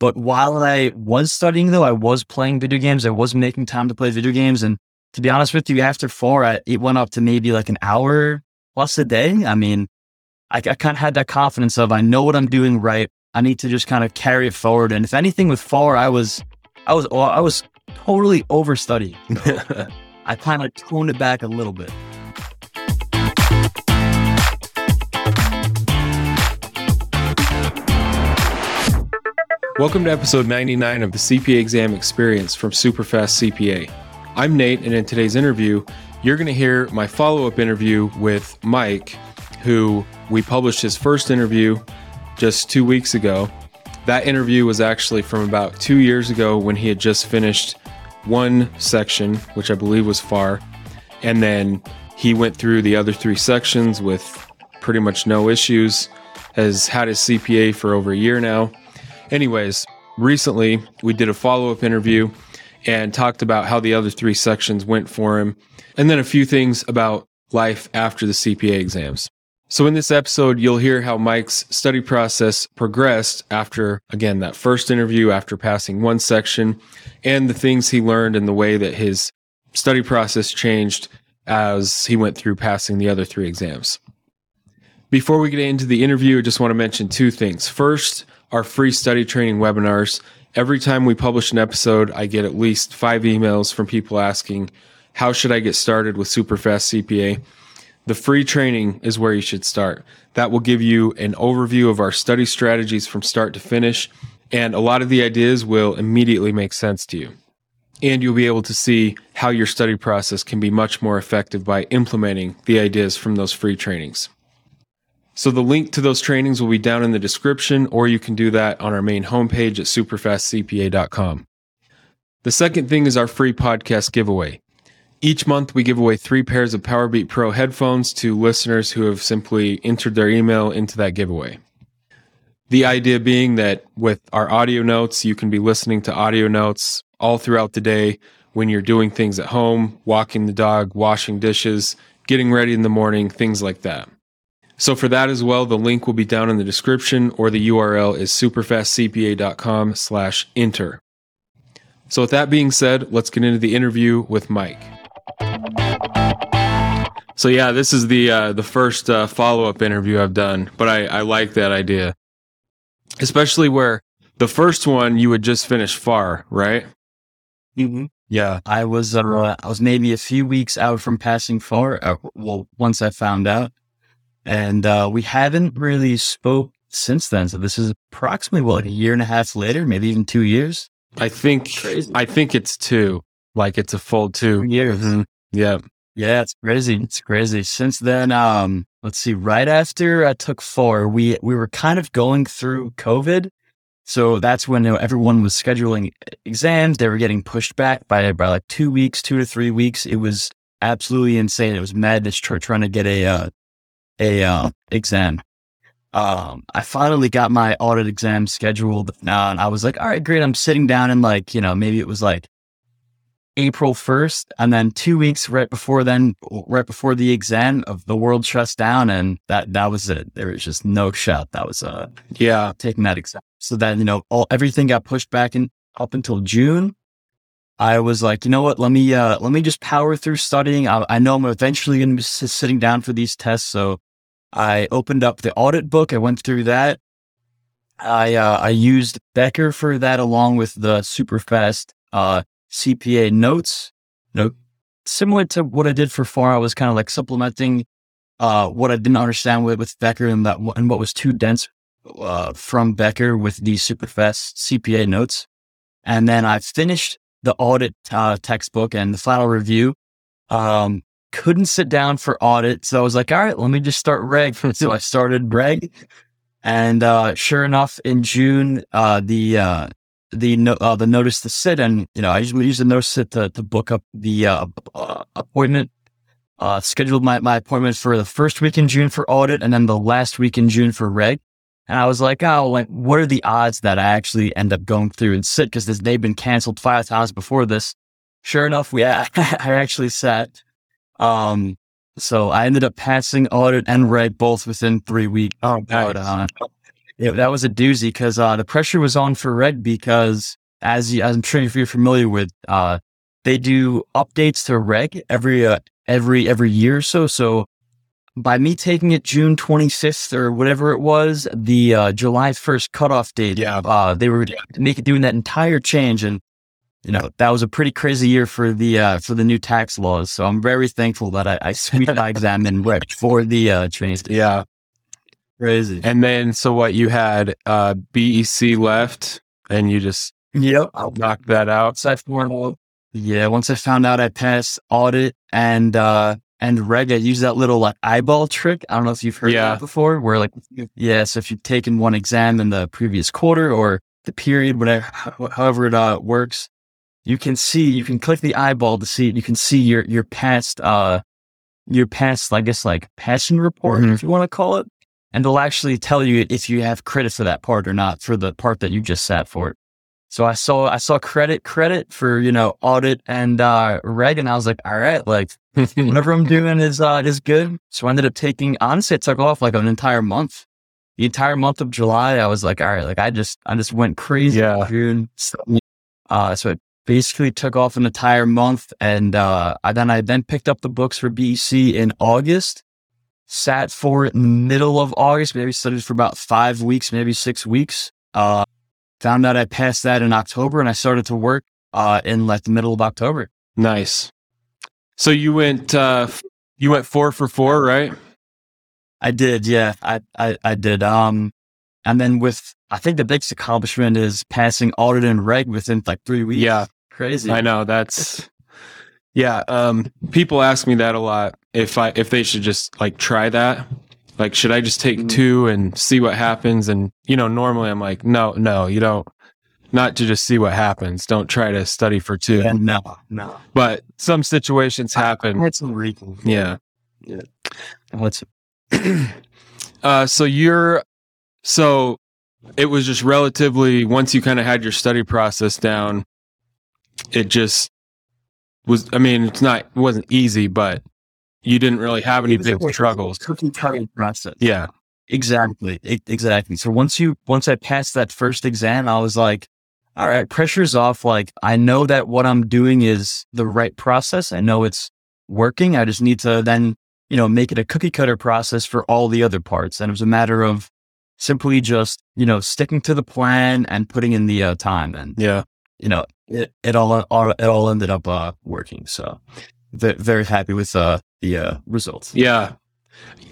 But while I was studying though, I was playing video games. I was making time to play video games. And to be honest with you, after FAR, I, it went up to maybe like an hour plus a day. I mean, I, I kind of had that confidence of I know what I'm doing right. I need to just kind of carry it forward. And if anything, with FAR, I was, I was, I was totally overstudying. So I kind of toned it back a little bit. Welcome to episode 99 of the CPA exam experience from Superfast CPA. I'm Nate, and in today's interview, you're going to hear my follow up interview with Mike, who we published his first interview just two weeks ago. That interview was actually from about two years ago when he had just finished one section, which I believe was FAR, and then he went through the other three sections with pretty much no issues, has had his CPA for over a year now Anyways, recently we did a follow up interview and talked about how the other three sections went for him, and then a few things about life after the CPA exams. So, in this episode, you'll hear how Mike's study process progressed after, again, that first interview, after passing one section, and the things he learned and the way that his study process changed as he went through passing the other three exams. Before we get into the interview, I just want to mention two things. First, our free study training webinars. Every time we publish an episode, I get at least five emails from people asking, How should I get started with Superfast CPA? The free training is where you should start. That will give you an overview of our study strategies from start to finish, and a lot of the ideas will immediately make sense to you. And you'll be able to see how your study process can be much more effective by implementing the ideas from those free trainings. So the link to those trainings will be down in the description, or you can do that on our main homepage at superfastcpa.com. The second thing is our free podcast giveaway. Each month, we give away three pairs of Powerbeat Pro headphones to listeners who have simply entered their email into that giveaway. The idea being that with our audio notes, you can be listening to audio notes all throughout the day when you're doing things at home, walking the dog, washing dishes, getting ready in the morning, things like that. So for that as well, the link will be down in the description or the URL is superfastcpa.com slash enter. So with that being said, let's get into the interview with Mike. So yeah, this is the uh, the first uh, follow up interview I've done, but I, I like that idea, especially where the first one you would just finish far, right? Mm-hmm. Yeah, I was uh, I was maybe a few weeks out from passing far. Uh, well, once I found out, and uh, we haven't really spoke since then. So this is approximately what, a year and a half later, maybe even two years. I think crazy. I think it's two. Like it's a full two, two years. Mm-hmm. Yeah. Yeah, it's crazy. It's crazy. Since then, um, let's see, right after I took FAR, we we were kind of going through COVID. So that's when you know, everyone was scheduling exams. They were getting pushed back by by like two weeks, two to three weeks. It was absolutely insane. It was madness tr- trying to get a uh, a uh, exam. Um, I finally got my audit exam scheduled now, and I was like, all right, great. I'm sitting down and like, you know, maybe it was like April 1st. And then two weeks right before then, right before the exam of the world shuts down. And that, that was it. There was just no shot. That was, uh, yeah, taking that exam. So then, you know, all, everything got pushed back in up until June. I was like, you know what? Let me, uh, let me just power through studying. I, I know I'm eventually going to be sitting down for these tests. So I opened up the audit book. I went through that. I uh, I used Becker for that along with the Superfast uh, CPA notes. Know, similar to what I did for FAR, I was kind of like supplementing uh, what I didn't understand with, with Becker and that and what was too dense uh, from Becker with the Superfast CPA notes. And then I finished the audit uh, textbook and the final review. Um, couldn't sit down for audit. So I was like, all right, let me just start reg. so I started reg. And uh, sure enough, in June, uh, the uh, the no, uh, the notice to sit, and you know, I usually use the notice to to, to book up the uh, uh, appointment. scheduled my, my appointment for the first week in June for audit, and then the last week in June for reg. And I was like, oh, like, what are the odds that I actually end up going through and sit? Because they've been canceled five times before this. Sure enough, we I actually sat. Um, so I ended up passing audit and reg both within three weeks. Oh, nice. But, uh, Yeah, that was a doozy because uh, the pressure was on for Reg because, as, you, as I'm sure if you're familiar with, uh, they do updates to Reg every uh, every every year or so. So by me taking it June 26th or whatever it was, the uh, July 1st cutoff date, Yeah. uh, they were making doing that entire change, and you know that was a pretty crazy year for the uh, for the new tax laws. So I'm very thankful that I, I squeezed my exam in Reg for the uh, change. Yeah. Crazy. And then, so what you had, uh, BEC left and you just Yep. knocked that out. Once I found yeah, once I found out I passed audit and uh and reg, I used that little like eyeball trick. I don't know if you've heard Yeah. that before, where like yeah, so if you've taken one exam in the previous quarter or the period, whatever, however it uh, works, you can see you can click the eyeball to see it. you can see your your past uh your past I guess like passion report Mhm. if you want to call it, and they'll actually tell you if you have credit for that part or not for the part that you just sat for. So I saw I saw credit credit for you know audit and uh reg, and I was like, all right, like whatever I'm doing is uh is good. So I ended up taking honestly, it took off like an entire month. The entire month of July, I was like, all right, like I just I just went crazy. Yeah. June. So, uh, so it basically took off an entire month, and uh, I then I then picked up the books for BEC in August. Sat for it in the middle of August, maybe studied for about five weeks, maybe six weeks. Uh, found out I passed that in October, and I started to work uh, in like the middle of October. nice. So you went, uh, you went four for four, right? I did, yeah, I, I, I did. Um, and then with, I think the biggest accomplishment is passing audit and reg within like three weeks. Yeah. Crazy. I know that's yeah. Um, people ask me that a lot. If I if they should just like try that, like should I just take Mhm. two and see what happens? And you know, normally I'm like, no, no, you don't. Not to just see what happens. Don't try to study for two. Yeah, no, no. But some situations happen. That's some reason. Yeah. yeah. What's Uh, so you're so it was just relatively once you kind of had your study process down, it just was. I mean, it's not it wasn't easy, but you didn't really have any big struggles. Cookie cutter process. Yeah, Exactly. E- exactly. So once you, once I passed that first exam, I was like, all right, pressure's off. Like I know that what I'm doing is the right process. I know it's working. I just need to then, you know, make it a cookie cutter process for all the other parts. And it was a matter of simply just, you know, sticking to the plan and putting in the uh, time. And, yeah, you know, it, it all, all, it all ended up, uh, working. So very happy with, uh, the, uh, results. yeah,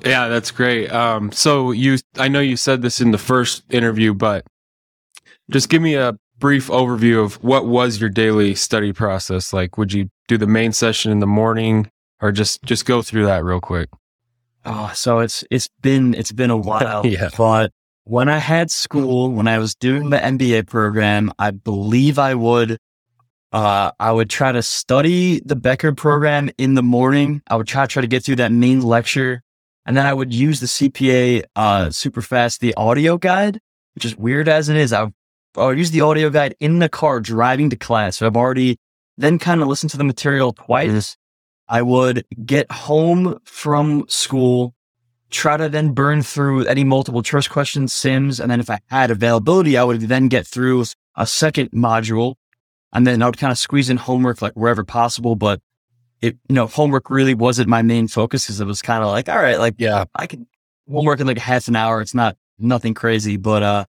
yeah. That's great. Um, so you, I know you said this in the first interview, but just give me a brief overview of what was your daily study process like. Would you do the main session in the morning, or just just go through that real quick? Oh, so it's it's been it's been a while. Yeah. But when I had school, when I was doing the MBA program, I believe I would uh I would try to study the Becker program in the morning. I would try try to get through that main lecture. And then I would use the CPA uh super fast, the audio guide, which is weird as it is. I I would use the audio guide in the car driving to class. So I've already then kind of listened to the material twice. I would get home from school, try to then burn through any multiple choice questions, Sims, and then if I had availability, I would then get through a second module, and then I would kind of squeeze in homework like wherever possible. But it, you know, homework really wasn't my main focus because it was kind of like, all right, like Yeah, I could homework in like half an hour. It's not nothing crazy, but uh,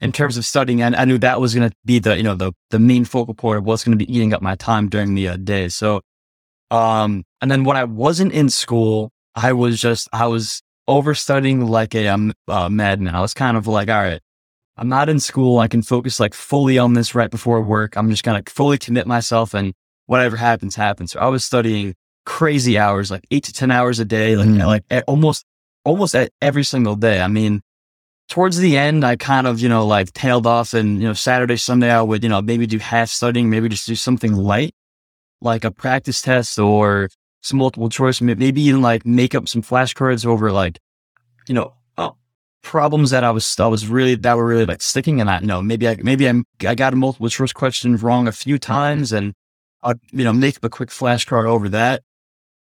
in terms of studying, I, I knew that was going to be the you know the the main focal point of what's going to be eating up my time during the uh, day. So, um, and then when I wasn't in school, I was just I was overstudying like a um, uh, madman. I was kind of like, all right, I'm not in school. I can focus like fully on this right before work. I'm just gonna fully commit myself, and whatever happens, happens. So I was studying crazy hours, like eight to ten hours a day, like Mhm. like almost almost at every single day. I mean, towards the end, I kind of you know like tailed off, and you know Saturday, Sunday, I would you know maybe do half studying, maybe just do something light, like a practice test or some multiple choice, maybe even like make up some flashcards over like you know. Problems that I was, I was really, that were really like sticking in that. No, maybe I, maybe I'm, I got a multiple choice question wrong a few times and I'll, you know, make a quick flashcard over that.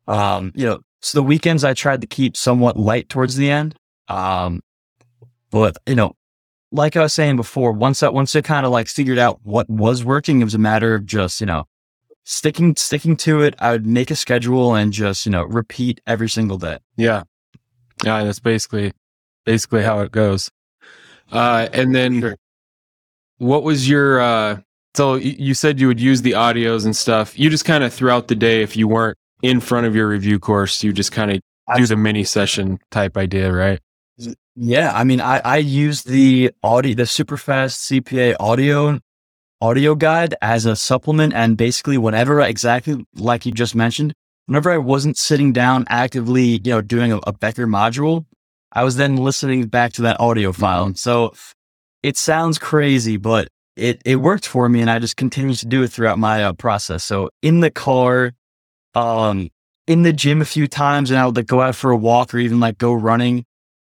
Um, you know, so the weekends I tried to keep somewhat light towards the end. Um, but you know, like I was saying before, once I, once I kind of like figured out what was working, it was a matter of just, you know, sticking, sticking to it. I would make a schedule and just, you know, repeat every single day. Yeah. Yeah. That's basically, basically how it goes. Uh, and then what was your, uh, so you said you would use the audios and stuff. You just kind of throughout the day, if you weren't in front of your review course, you just kind of do the mini session type idea, right? Yeah, I mean, I I use the audio, the Superfast CPA audio audio guide as a supplement, and basically, whenever exactly like you just mentioned, whenever I wasn't sitting down actively, you know, doing a, a Becker module, I was then listening back to that audio file, and so it sounds crazy, but it it worked for me, and I just continued to do it throughout my uh, process. So in the car, um, in the gym a few times, and I would like go out for a walk or even like go running.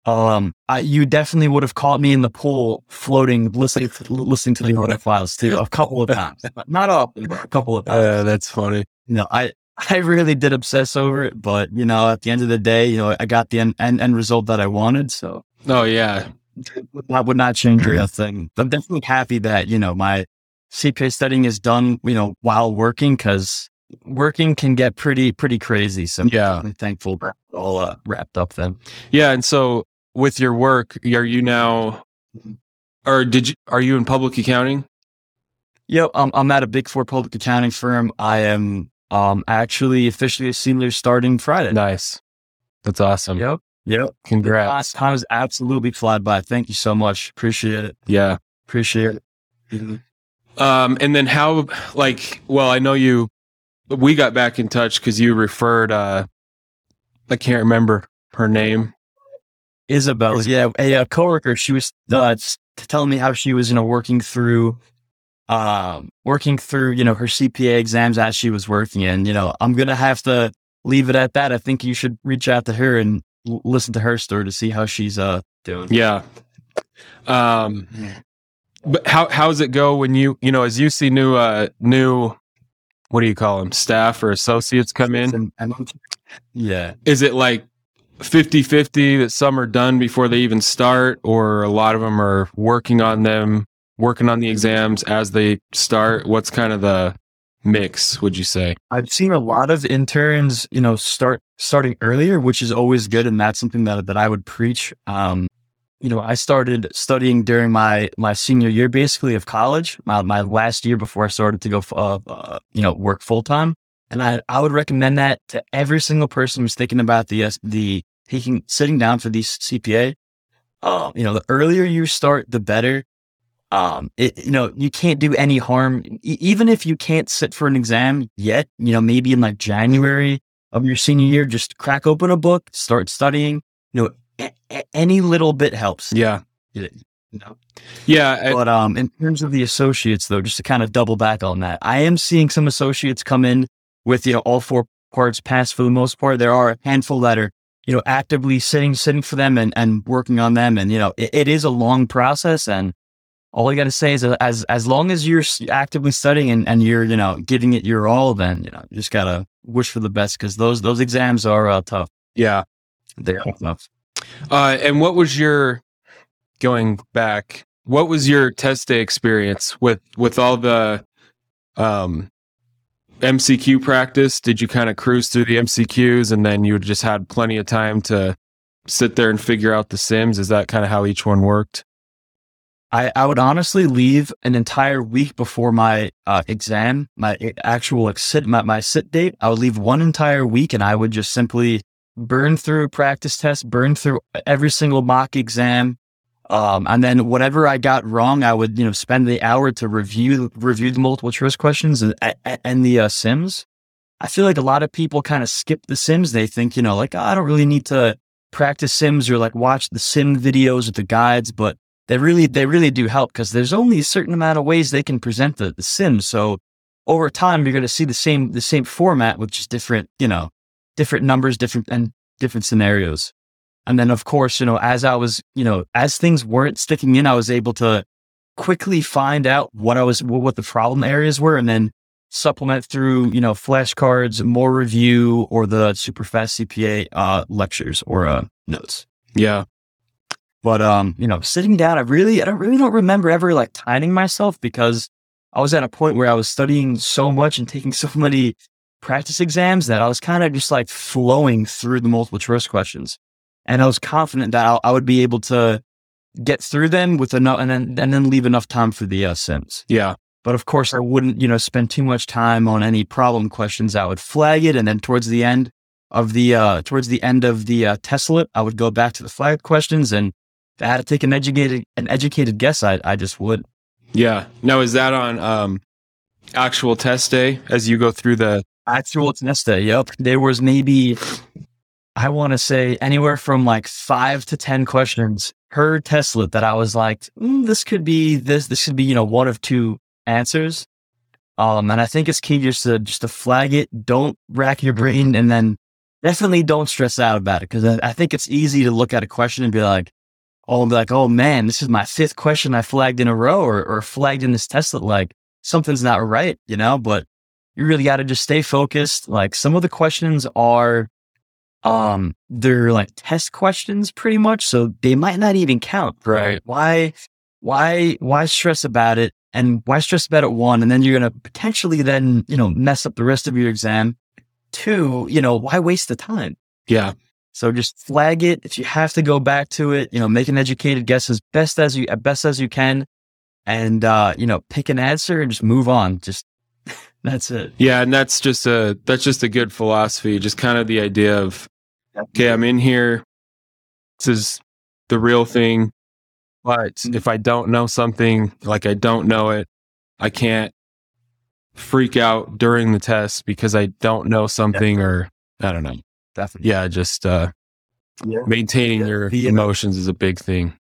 Um, I, you definitely would have caught me in the pool floating, listening to, listening to the audio files too, a couple of times, not often, but a couple of times. Uh, that's funny. No, I, I really did obsess over it, but you know, at the end of the day, you know, I got the end, end, end result that I wanted. So, oh yeah, that would not change a thing. I'm definitely happy that, you know, my CPA studying is done, you know, while working because working can get pretty, pretty crazy. So yeah, I'm thankful that all uh, wrapped up then. Yeah. And so with your work, are you now, or did you, are you in public accounting? Yep. Um, I'm at a big four public accounting firm. I am um, actually officially a senior starting Friday. Nice. That's awesome. Yep. Yep. Congrats. Time has absolutely fly by. Thank you so much. Appreciate it. Yeah. Appreciate it. Mm-hmm. Um, and then how, like, well, I know you, we got back in touch because you referred, uh, I can't remember her name. Isabel. Yeah. A, a coworker, she was uh, telling me how she was, you know, working through, um, working through, you know, her CPA exams as she was working. And, you know, I'm going to have to leave it at that. I think you should reach out to her and listen to her story to see how she's uh doing. Yeah. Um but how how does it go when you you know as you see new uh new what do you call them staff or associates come in? Yeah. Is it like 50-50 that some are done before they even start or a lot of them are working on them working on the exams as they start? What's kind of the mix would you say? I've seen a lot of interns you know start starting earlier which is always good and that's something that, that i would preach. Um you know i started studying during my my senior year basically of college my, my last year before i started to go uh, uh, you know work full-time. And i i would recommend that to every single person who's thinking about the uh, the taking sitting down for these cpa um you know the earlier you start the better um, it, you know, you can't do any harm, e- even if you can't sit for an exam yet, you know, maybe in like January of your senior year, just crack open a book, start studying, you know, a- a- any little bit helps. Yeah. You know? Yeah. But, um, in terms of the associates though, just to kind of double back on that, I am seeing some associates come in with, you know, all four parts passed for the most part. There are a handful that are, you know, actively sitting, sitting for them and, and working on them. And, you know, it, it is a long process and, all you got to say is as as long as you're actively studying and, and you're you know giving it your all then you know you just gotta wish for the best because those those exams are uh, tough. Yeah. They're tough. Uh, and what was your going back what was your test day experience with with all the um mcq practice? Did you kind of cruise through the mcqs and then you just had plenty of time to sit there and figure out the sims? Is that kind of how each one worked I, I would honestly leave an entire week before my uh, exam, my actual sit, my, my sit date. I would leave one entire week and I would just simply burn through practice tests, burn through every single mock exam. Um, and then whatever I got wrong, I would, you know, spend the hour to review, review the multiple choice questions and, and the uh, sims. I feel like a lot of people kind of skip the sims. They think, you know, like, oh, I don't really need to practice sims or like watch the sim videos or the guides, but they really they really do help because there's only a certain amount of ways they can present the, the sim. So over time, you're going to see the same the same format with just different you know different numbers, different and different scenarios. And then of course, you know, as I was you know as things weren't sticking in, I was able to quickly find out what I was what the problem areas were, and then supplement through you know flashcards, more review, or the super fast CPA uh, lectures or uh, notes. Yeah, But um, you know, sitting down, I really, I don't really don't remember ever like timing myself because I was at a point where I was studying so much and taking so many practice exams that I was kind of just like flowing through the multiple choice questions, and I was confident that I, I would be able to get through them with enough, and then and then leave enough time for the uh, sims. Yeah. But of course, I wouldn't, you know, spend too much time on any problem questions. I would flag it, and then towards the end of the uh, towards the end of the uh, testlet, I would go back to the flag questions, and if I had to take an educated an educated guess, I I just would. Yeah. Now is that on um actual test day as you go through the Actual test day. Yep. There was maybe I want to say anywhere from like five to ten questions per testlet that I was like, mm, this could be this. This could be you know one of two answers. Um, and I think it's key just to just to flag it. Don't rack your brain, and then definitely don't stress out about it because I, I think it's easy to look at a question and be like, oh, be like, oh man, this is my fifth question I flagged in a row or, or flagged in this testlet. Like something's not right, you know. But you really got to just stay focused. Like some of the questions are, um, they're like test questions pretty much, so they might not even count. Right. Why, why, why stress about it? And why stress about it? One, and then you're gonna potentially then you know mess up the rest of your exam. Two, you know, why waste the time? yeah. So just flag it. If you have to go back to it, you know, make an educated guess as best as you, as best as you can. And, uh, you know, pick an answer and just move on. Just that's it. Yeah, and that's just a that's just a good philosophy. Just kind of the idea of okay, I'm in here. This is the real thing. But if I don't know something, like I don't know it, I can't freak out during the test because I don't know something or I don't know. Definitely. Yeah, just uh Yeah. maintaining Yeah. your The- emotions is a big thing.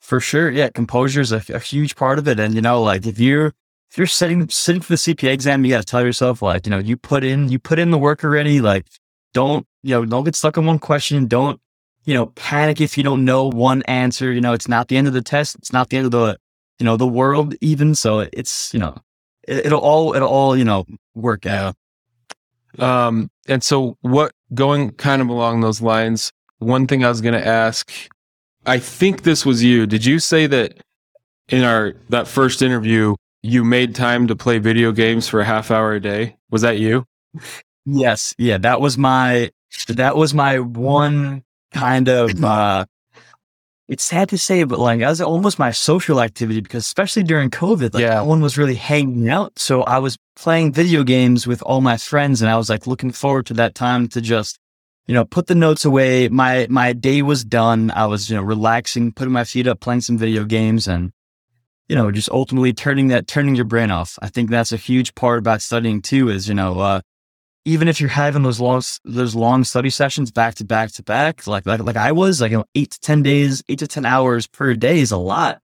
For sure. Yeah. Composure is a, a huge part of it. And, you know, like if you're, if you're sitting, sitting for the CPA exam, you got to tell yourself, like, you know, you put in, you put in the work already. Like, don't, you know, don't get stuck on one question. Don't, you know, panic if you don't know one answer. You know, it's not the end of the test. It's not the end of the, you know, the world even. So it's, you know, it, it'll all, it'll all, you know, work out. Um, and so what going kind of along those lines, one thing I was going to ask, I think this was you. Did you say that in our that first interview you made time to play video games for a half hour a day? Was that you? Yes. Yeah. That was my, that was my one kind of, uh, it's sad to say, but like, that was almost my social activity because especially during COVID, like Yeah. no one was really hanging out. So I was playing video games with all my friends and I was like looking forward to that time to just, you know, put the notes away. My, my day was done. I was, you know, relaxing, putting my feet up, playing some video games and, you know, just ultimately turning that, turning your brain off. I think that's a huge part about studying too is, you know, uh, even if you're having those long those long study sessions back to back to back, like like like I was, like you know, eight to ten days, eight to ten hours per day is a lot.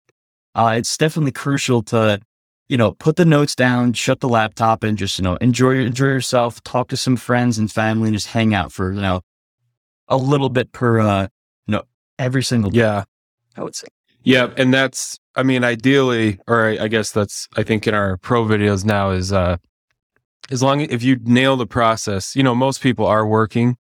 Uh, it's definitely crucial to, you know, put the notes down, shut the laptop, and just you know enjoy enjoy yourself, talk to some friends and family, and just hang out for you know a little bit per uh you know every single day. Yeah. I would say. Yeah, and that's I mean ideally or I, I guess that's I think in our pro videos now is uh as long as if you nail the process, you know, most people are working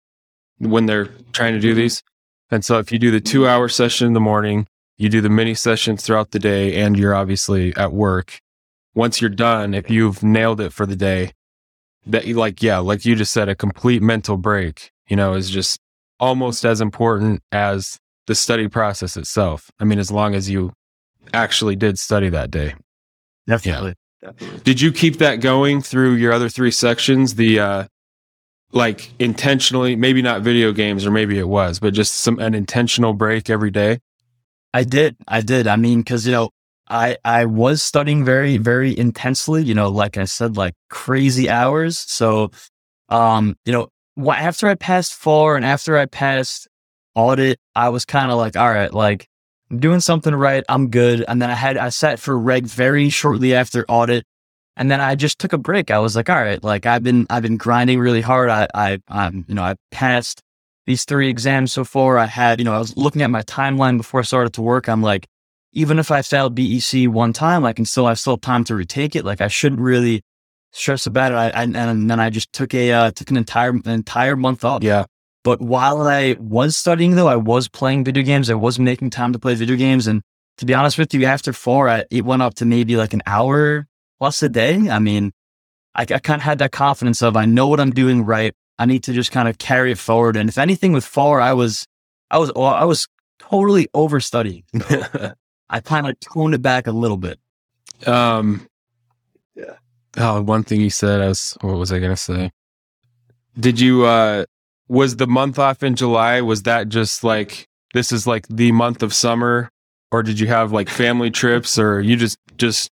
when they're trying to do mm-hmm. these. And so if you do the 2-hour session in the morning, you do the mini sessions throughout the day and you're obviously at work. Once you're done, if you've nailed it for the day, that you like yeah, like you just said a complete mental break, you know, is just almost as important as the study process itself. I mean, as long as you actually did study that day. Definitely. Definitely. Did you keep that going through your other three sections? The uh like intentionally, maybe not video games or maybe it was, but just some an intentional break every day? I did. I did. I mean, cause you know, I, I was studying very, very intensely, you know, like I said, like crazy hours. So, um, you know, after I passed FAR and after I passed audit, I was kind of like, all right, like I'm doing something right. I'm good. And then I had, I sat for reg very shortly after audit. And then I just took a break. I was like, all right, like I've been, I've been grinding really hard. I, I, I'm, you know, I passed these three exams so far. I had, you know, I was looking at my timeline before I started to work. I'm like, even if I failed BEC one time, I can still, I still have time to retake it. Like I shouldn't really stress about it. I, I and then I just took a, uh, took an entire, an entire month off. Yeah. But while I was studying though, I was playing video games. I was making time to play video games. And to be honest with you, after FAR, I, it went up to maybe like an hour plus a day. I mean, I, I kind of had that confidence of I know what I'm doing right. I need to just kind of carry it forward. And if anything with FAR, I was, I was, I was totally overstudying. So I kind of toned it back a little bit. Um, yeah. Oh, one thing you said, I was, what was I going to say? Did you, uh, was the month off in July? Was that just like, this is like the month of summer? Or did you have like family trips or you just, just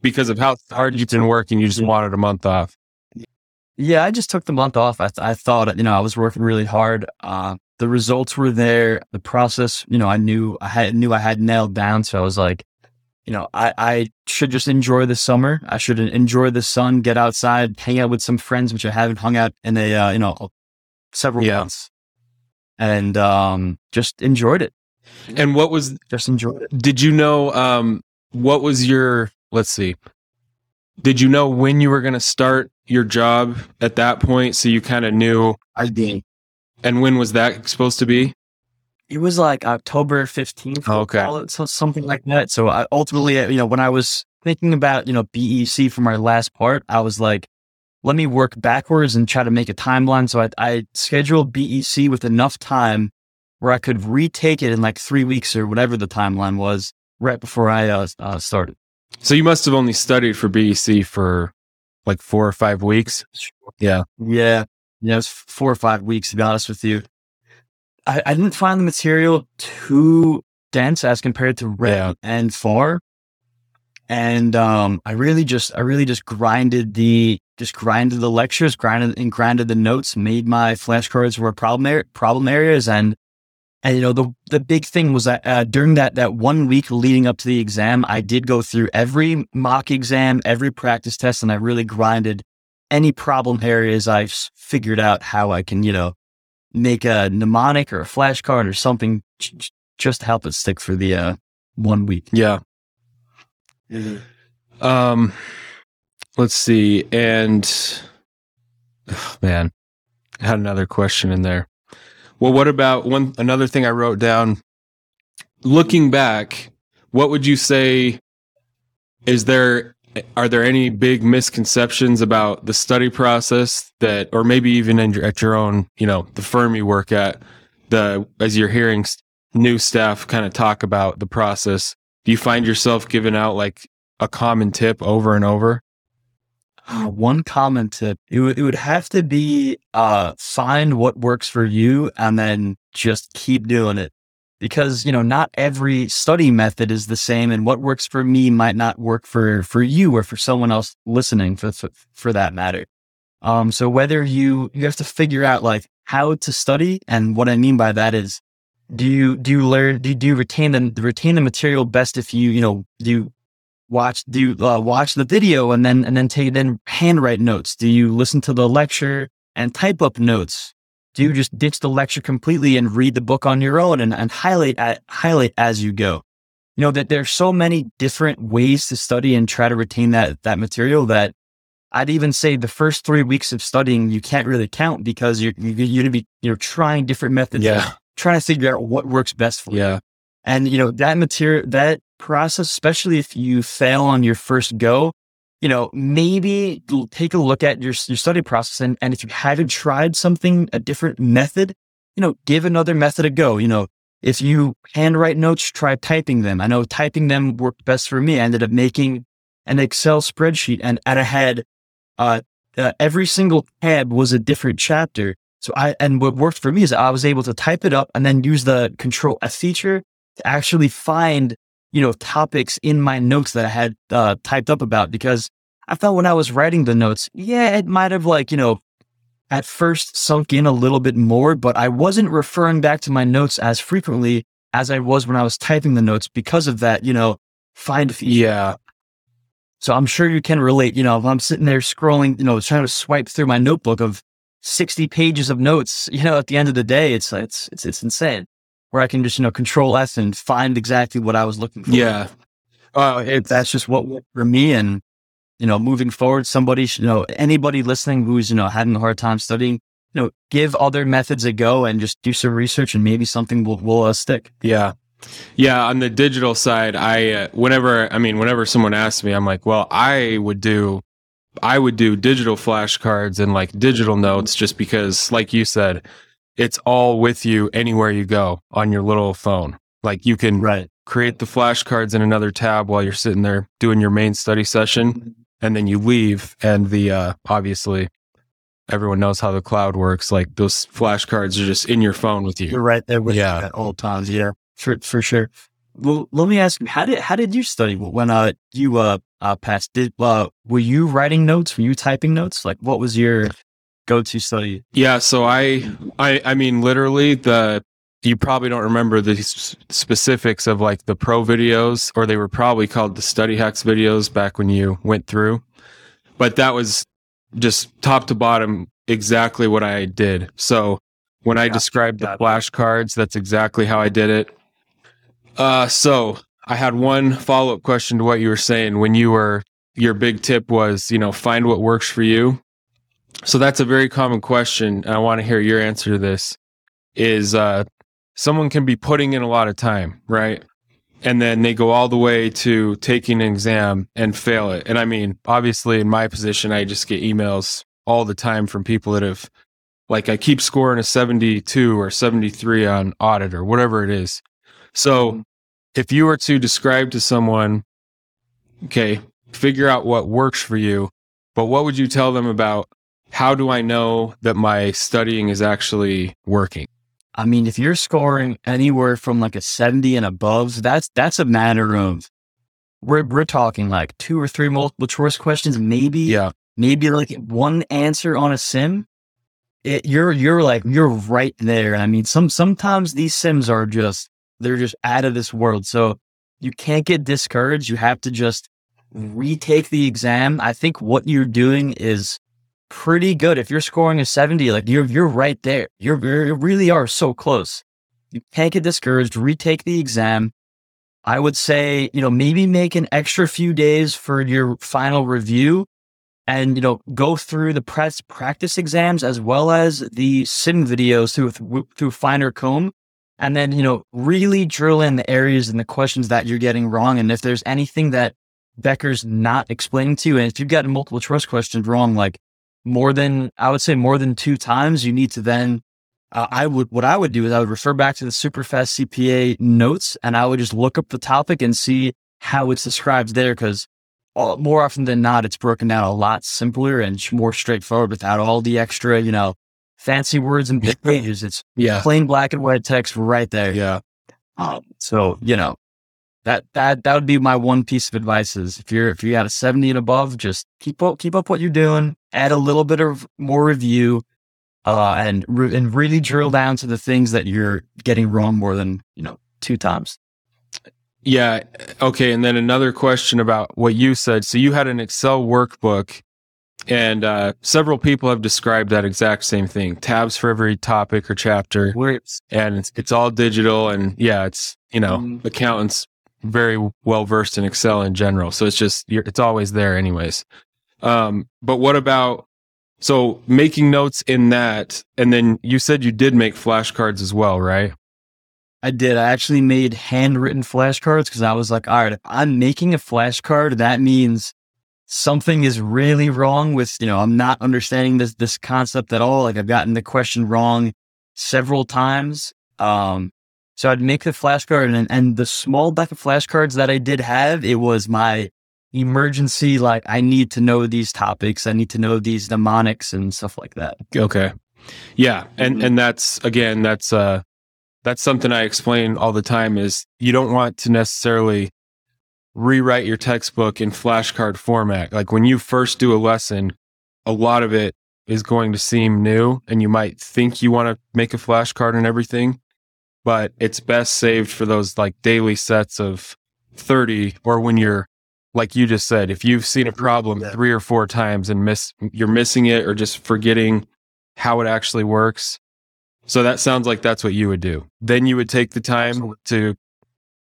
because of how hard you've been working, you just wanted a month off? Yeah, I just took the month off. I, th- I thought, you know, I was working really hard. Uh, the results were there. The process, you know, I knew I had knew I had nailed down. So I was like, you know, I, I should just enjoy the summer. I should enjoy the sun, get outside, hang out with some friends, which I haven't hung out in a, uh, you know, several yeah. months and, um, just enjoyed it. And what was, just enjoyed it. Did you know, um, what was your, let's see, did you know when you were going to start your job at that point? So you kind of knew. I did. And when was that supposed to be? It was like October 15th. Oh, okay. so something like that. So I ultimately, you know, when I was thinking about, you know, BEC for my last part, I was like, let me work backwards and try to make a timeline. So I, I scheduled BEC with enough time where I could retake it in like three weeks or whatever the timeline was right before I uh, uh, started. So you must have only studied for BEC for like four or five weeks. Yeah. Yeah. Yeah. It was four or five weeks, to be honest with you. I, I didn't find the material too dense as compared to reg yeah. and far. And um, I really just, I really just grinded the, just grinded the lectures, grinded and grinded the notes, made my flashcards were problem, er- problem areas, and and you know, the the big thing was that uh, during that that one week leading up to the exam, I did go through every mock exam, every practice test, and I really grinded any problem areas. I figured out how I can, you know, make a mnemonic or a flashcard or something j- just to help it stick for the uh, one week. Yeah. Mm-hmm. Um, let's see, and oh, man, I had another question in there. Well, what about one another thing I wrote down? Looking back, what would you say is there are there any big misconceptions about the study process that or maybe even your, at your own, you know, the firm you work at, the as you're hearing new staff kind of talk about the process, do you find yourself giving out like a common tip over and over? One common tip it, w- it would have to be uh, find what works for you and then just keep doing it. Because you know not every study method is the same and what works for me might not work for for you or for someone else listening for for, for that matter. Um so whether you you have to figure out like how to study and what i mean by that is do you do you learn do you, do you retain the retain the material best if you you know do you watch do you uh, watch the video and then and then take then handwrite notes do you listen to the lecture and type up notes do you just ditch the lecture completely and read the book on your own and, and highlight at, highlight as you go you know that there's so many different ways to study and try to retain that that material that I'd even say the first three weeks of studying you can't really count because you're you're gonna be you're trying different methods, yeah, trying to figure out what works best for yeah. you. Yeah, and you know that material that process, especially if you fail on your first go, you know, maybe take a look at your, your study process. And, and if you haven't tried something, a different method, you know, give another method a go. You know, if you handwrite notes, try typing them. I know typing them worked best for me. I ended up making an Excel spreadsheet and, and I had, uh, uh, every single tab was a different chapter. So I, and what worked for me is I was able to type it up and then use the control F feature to actually find you know, topics in my notes that I had uh, typed up about because I felt when I was writing the notes, yeah, it might have like, you know, at first sunk in a little bit more, but I wasn't referring back to my notes as frequently as I was when I was typing the notes because of that, you know, find feature. Yeah. So I'm sure you can relate, you know, if I'm sitting there scrolling, you know, trying to swipe through my notebook of 60 pages of notes, you know, at the end of the day, it's, it's, it's, it's insane where I can just, you know, control S and find exactly what I was looking for. Yeah. Uh, it, that's just what worked for me. And, you know, moving forward, somebody should, you know, anybody listening who's, you know, having a hard time studying, you know, give other methods a go and just do some research and maybe something will, will uh, stick. Yeah. Yeah. On the digital side, I, uh, whenever, I mean, whenever someone asks me, I'm like, well, I would do, I would do digital flashcards and like digital notes just because, like you said, it's all with you anywhere you go on your little phone. Like you can right. create the flashcards in another tab while you're sitting there doing your main study session. And then you leave and the, uh, obviously everyone knows how the cloud works. Like those flashcards are just in your phone with you. You're right there with Yeah. you at all times. Yeah, for for sure. Well, let me ask you how did how did you study when uh you uh, uh passed? Did uh were you writing notes? Were you typing notes? Like what was your go to study? Yeah, so I, I, I mean, literally, the you probably don't remember the s- specifics of like the pro videos, or they were probably called the study hacks videos back when you went through. But that was just top to bottom exactly what I did. So when I described the flashcards, that's exactly how I did it. Uh, so I had one follow up question to what you were saying when you were your big tip was you know find what works for you so that's a very common question. And I want to hear your answer to this is uh, someone can be putting in a lot of time, right? And then they go all the way to taking an exam and fail it. And I mean, obviously, in my position, I just get emails all the time from people that have, like, I keep scoring a 72 or 73 on audit or whatever it is. So if you were to describe to someone, okay, figure out what works for you, but what would you tell them about how do I know that my studying is actually working? I mean, if you're scoring anywhere from like a 70 and above, that's that's a matter of we're we're talking like two or three multiple choice questions, maybe Yeah. maybe like one answer on a sim. It, you're you're like you're right there. I mean, some sometimes these sims are just they're just out of this world. So you can't get discouraged. You have to just retake the exam. I think what you're doing is pretty good. If you're scoring a 70, like you're you're right there. You're you really are so close. You can't get discouraged. Retake the exam. I would say, you know, maybe make an extra few days for your final review and, you know, go through the press practice exams as well as the sim videos through, through finer comb. And then, you know, really drill in the areas and the questions that you're getting wrong. And if there's anything that Becker's not explaining to you, and if you've gotten multiple choice questions wrong, like more than, I would say more than two times, you need to then uh, I would what I would do is I would refer back to the Superfast CPA notes and I would just look up the topic and see how it's described there because more often than not it's broken down a lot simpler and more straightforward without all the extra you know fancy words and big pages. It's Yeah. plain black and white text right there. Yeah. Um, so you know that that that would be my one piece of advice is if you're if you got a 70 and above just keep up keep up what you're doing add a little bit of more review uh, and re- and really drill down to the things that you're getting wrong more than you know two times. Yeah. Okay. And then another question about what you said. So you had an Excel workbook, and uh, several people have described that exact same thing tabs for every topic or chapter. And it's, it's all digital. And yeah, it's, you know, Mhm. accountants very well versed in Excel in general. So it's just, you're, it's always there, anyways. Um, but what about, so making notes in that, and then you said you did make flashcards as well, right? I did. I actually made handwritten flashcards because I was like, all right, if I'm making a flashcard, that means something is really wrong with, you know, I'm not understanding this this concept at all. Like I've gotten the question wrong several times. Um, so I'd make the flashcard and and the small deck of flashcards that I did have, it was my emergency, like I need to know these topics, I need to know these mnemonics and stuff like that. Okay. Yeah. And, Mhm. and that's, again, that's, uh, that's something I explain all the time is you don't want to necessarily rewrite your textbook in flashcard format. Like when you first do a lesson, a lot of it is going to seem new and you might think you want to make a flashcard and everything, but it's best saved for those like daily sets of 30 or when you're like you just said, if you've seen a problem Yeah. three or four times and miss you're missing it or just forgetting how it actually works. So that sounds like that's what you would do. Then you would take the time Absolutely. to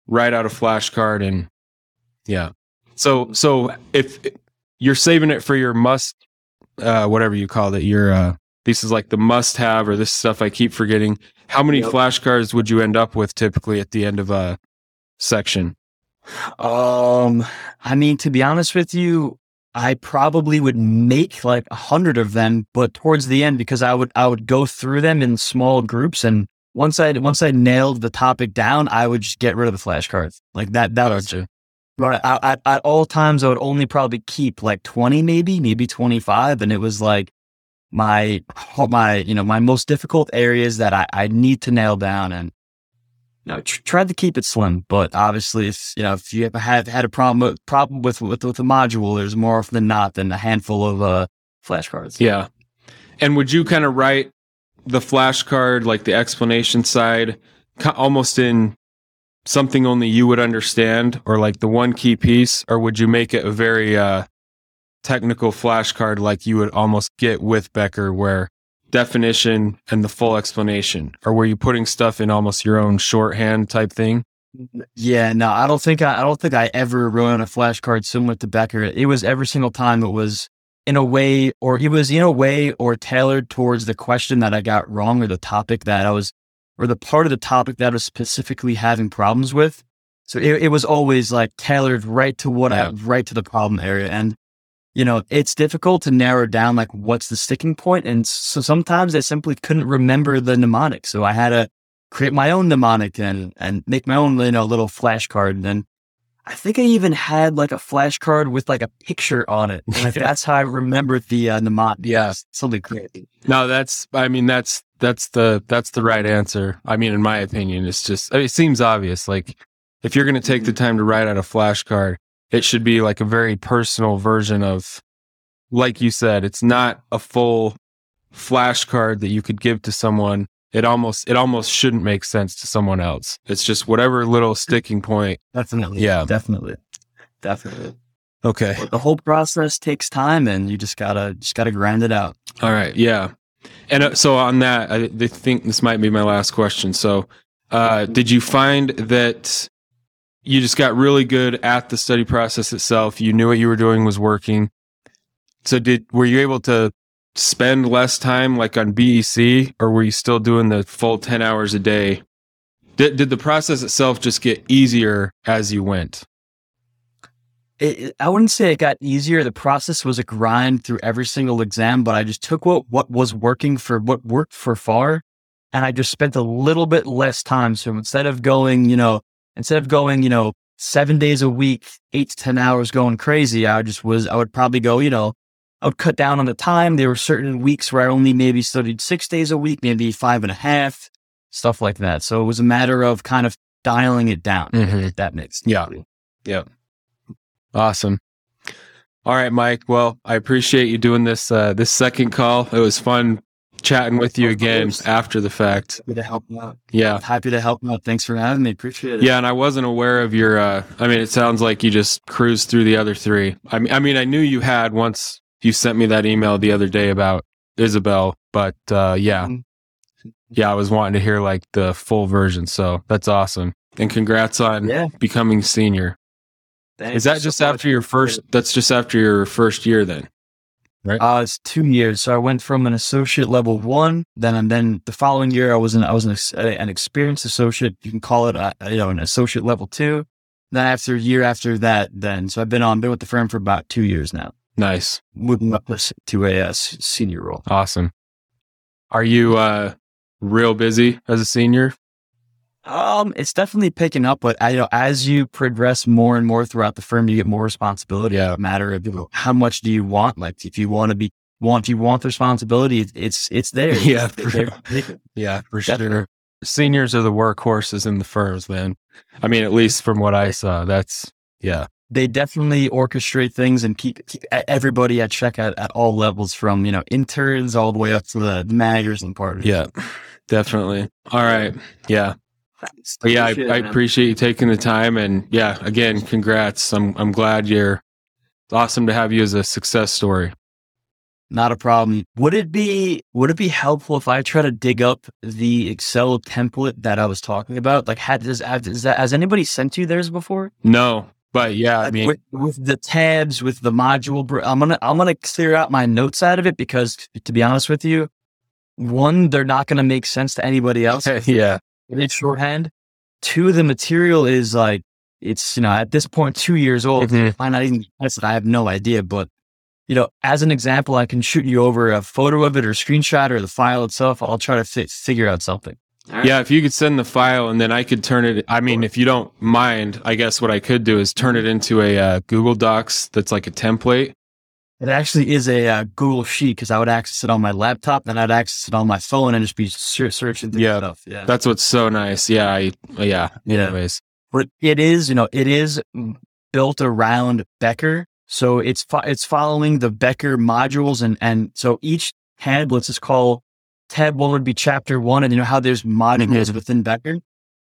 write out a flashcard and yeah. So so if you're saving it for your must uh whatever you call it, your uh this is like the must have or this stuff I keep forgetting. How many Yep. flashcards would you end up with typically at the end of a section? Um, I mean, to be honest with you, I probably would make like a hundred of them, but towards the end, because I would I would go through them in small groups, and once I once I nailed the topic down, I would just get rid of the flashcards like that. That was Gotcha. But at, at, at all times, I would only probably keep like 20, maybe, maybe 25. And it was like my, my, you know, my most difficult areas that I, I need to nail down and, know, tr- tried to keep it slim. But obviously, if, you know, if you have had a problem, with- problem with, with, with a module, there's more often than not than a handful of, uh, flashcards. Yeah. And would you kind of write the flashcard, like the explanation side, almost in something only you would understand, or like the one key piece, or would you make it a very uh, technical flashcard, like you would almost get with Becker, where definition and the full explanation, or were you putting stuff in almost your own shorthand type thing? Yeah, no, I don't think I, I don't think I ever wrote on a flashcard similar to Becker. It was every single time it was in a way, or it was in a way, or tailored towards the question that I got wrong, or the topic that I was, or the part of the topic that I was specifically having problems with. So it, it was always like tailored right to what Yeah. I, right to the problem area, and you know, it's difficult to narrow down like what's the sticking point, and so sometimes I simply couldn't remember the mnemonic, so I had to create my own mnemonic and and make my own you know little flashcard and then I think I even had like a flashcard with like a picture on it. And like, that's how I remembered the uh, mnemonic. Yeah. something crazy. No, that's. I mean, that's that's the that's the right answer. I mean, in my opinion, it's just. I mean, it seems obvious. Like, if you're going to take the time to write out a flashcard, it should be like a very personal version of, like you said, it's not a full flashcard that you could give to someone. It almost it almost shouldn't make sense to someone else. It's just whatever little sticking point. Definitely, Yeah. definitely, definitely. Okay. But the whole process takes time, and you just gotta just gotta grind it out. All right. Yeah. And uh, so on that, I, I think this might be my last question. So, uh, did you find that you just got really good at the study process itself? You knew what you were doing was working. So, did were you able to spend less time like on BEC, or were you still doing the full ten hours a day? Did did the process itself just get easier as you went? It- I wouldn't say it got easier. The process was a grind through every single exam, but I just took what what was working for what worked for FAR, and I just spent a little bit less time. So instead of going, you know, instead of going, you know, seven days a week, eight to ten hours going crazy, I just was. I would probably go, you know, I would cut down on the time. There were certain weeks where I only maybe studied six days a week, maybe five and a half, stuff like that. So it was a matter of kind of dialing it down. Mhm. If that makes Yeah. Yeah. Awesome. All right, Mike. Well, I appreciate you doing this uh, this second call. It was fun chatting with you again after the fact. Happy to help out. Yeah. Happy to help out. Thanks for having me. Appreciate it. Yeah, and I wasn't aware of your uh I mean it sounds like you just cruised through the other three. I mean I mean I knew you had once you sent me that email the other day about Isabel, but uh yeah. Mhm. Yeah, I was wanting to hear like the full version, so that's awesome. And congrats on Yeah. becoming senior. Thank Is that so just much. after your first that's just after your first year then? Uh, it's two years. So I went from an associate level one, then and then the following year I was an I was an, an experienced associate. You can call it uh, you know an associate level two. Then after a year after that, then so I've been on been with the firm for about two years now, Nice. moving up to a uh, senior role. Awesome. Are you uh real busy as a senior? Um, it's definitely picking up, but I, you know, as you progress more and more throughout the firm, you get more responsibility. Yeah. It's a matter of you know, how much do you want? Like, if you want to be want, if you want the responsibility, it's it's, there. Yeah, It's there. Yeah, for Definitely. sure. Seniors are the workhorses in the firms, man. I mean, at least from what I saw, that's yeah, they definitely orchestrate things and keep keep everybody at check at, at all levels, from you know interns all the way up to the managers and partners. yeah, definitely. All right, yeah, But yeah. I, Appreciate it, I appreciate you taking the time, and yeah, again, congrats. I'm I'm glad you're. It's awesome to have you as a success story. Not a problem. Would it be would it be helpful if I try to dig up the Excel template that I was talking about? Like, had does, has, that, has anybody sent you theirs before? No, but yeah, I mean, with, with the tabs, with the module, I'm gonna I'm gonna clear out my notes out of it because, to be honest with you, one, they're not going to make sense to anybody else. yeah. It's shorthand. Two, the material is like, it's, you know, at this point, two years old. Mhm. Why not even test it? I have no idea. But, you know, as an example, I can shoot you over a photo of it or screenshot or the file itself. I'll try to fi- figure out something. Yeah, if you could send the file and then I could turn it. I mean, if you don't mind, I guess what I could do is turn it into a uh, Google Docs that's like a template. It actually is a uh, Google Sheet because I would access it on my laptop, then I'd access it on my phone and just be searching through Yeah. stuff. Yeah. That's what's so nice. Yeah, I, yeah. Yeah. Anyways, but it is, you know, it is built around Becker. So it's fo- it's following the Becker modules, and and so each tab, let's just call tab one would be chapter one, and you know how there's modules within Becker.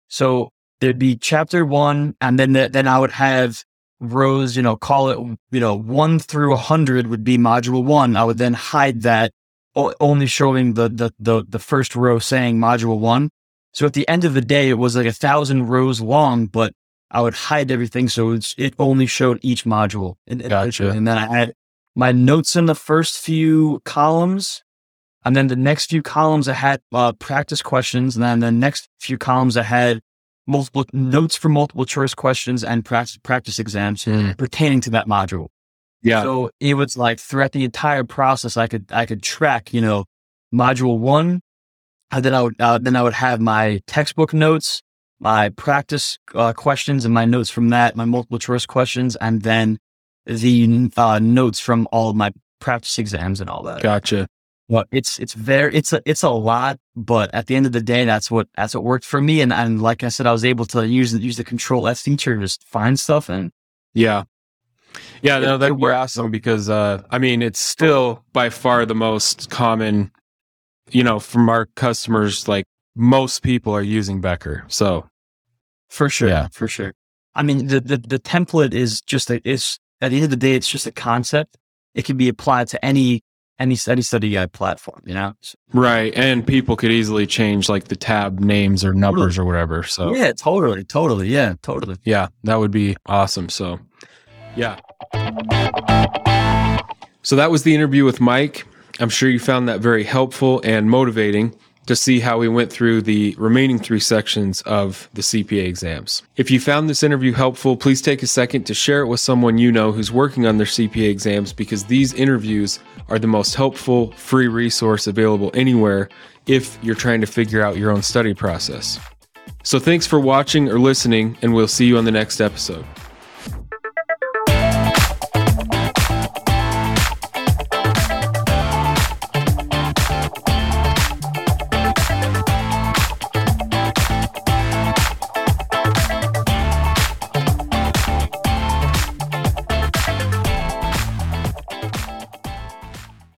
So there'd be chapter one, and then the, then I would have rows, you know, call it, you know, one through a hundred would be module one. I would then hide that, only showing the the the the first row saying module one. So at the end of the day, it was like a thousand rows long, but I would hide everything. So it's, it only showed each module. in- Gotcha. And then I had my notes in the first few columns. And then the next few columns I had uh, practice questions. And then the next few columns I had multiple notes for multiple choice questions and practice, practice exams Mm. pertaining to that module. yeah, So it was like throughout the entire process, I could I could track, you know, module one, and then I would uh, then I would have my textbook notes, my practice uh, questions, and my notes from that, my multiple choice questions, and then the uh, notes from all of my practice exams and all that. gotcha. But it's it's very it's a it's a lot, but at the end of the day, that's what that's what worked for me. And and like I said, I was able to use use the Control F feature to just find stuff and Yeah. Yeah, no, It- that'd it be awesome because uh I mean it's still by far the most common, you know, from our customers, like most people are using Becker. So For sure. Yeah. For sure. I mean, the, the, the template is just a, is at the end of the day, it's just a concept. It can be applied to any, any study study guide platform, you know? Right. And people could easily change like the tab names or numbers or whatever. So yeah, totally. Totally. Yeah, totally. yeah, that would be awesome. So yeah. So that was the interview with Mike. I'm sure you found that very helpful and motivating to see how we went through the remaining three sections of the CPA exams. If you found this interview helpful, please take a second to share it with someone you know who's working on their CPA exams because these interviews are the most helpful free resource available anywhere if you're trying to figure out your own study process. So thanks for watching or listening, and we'll see you on the next episode.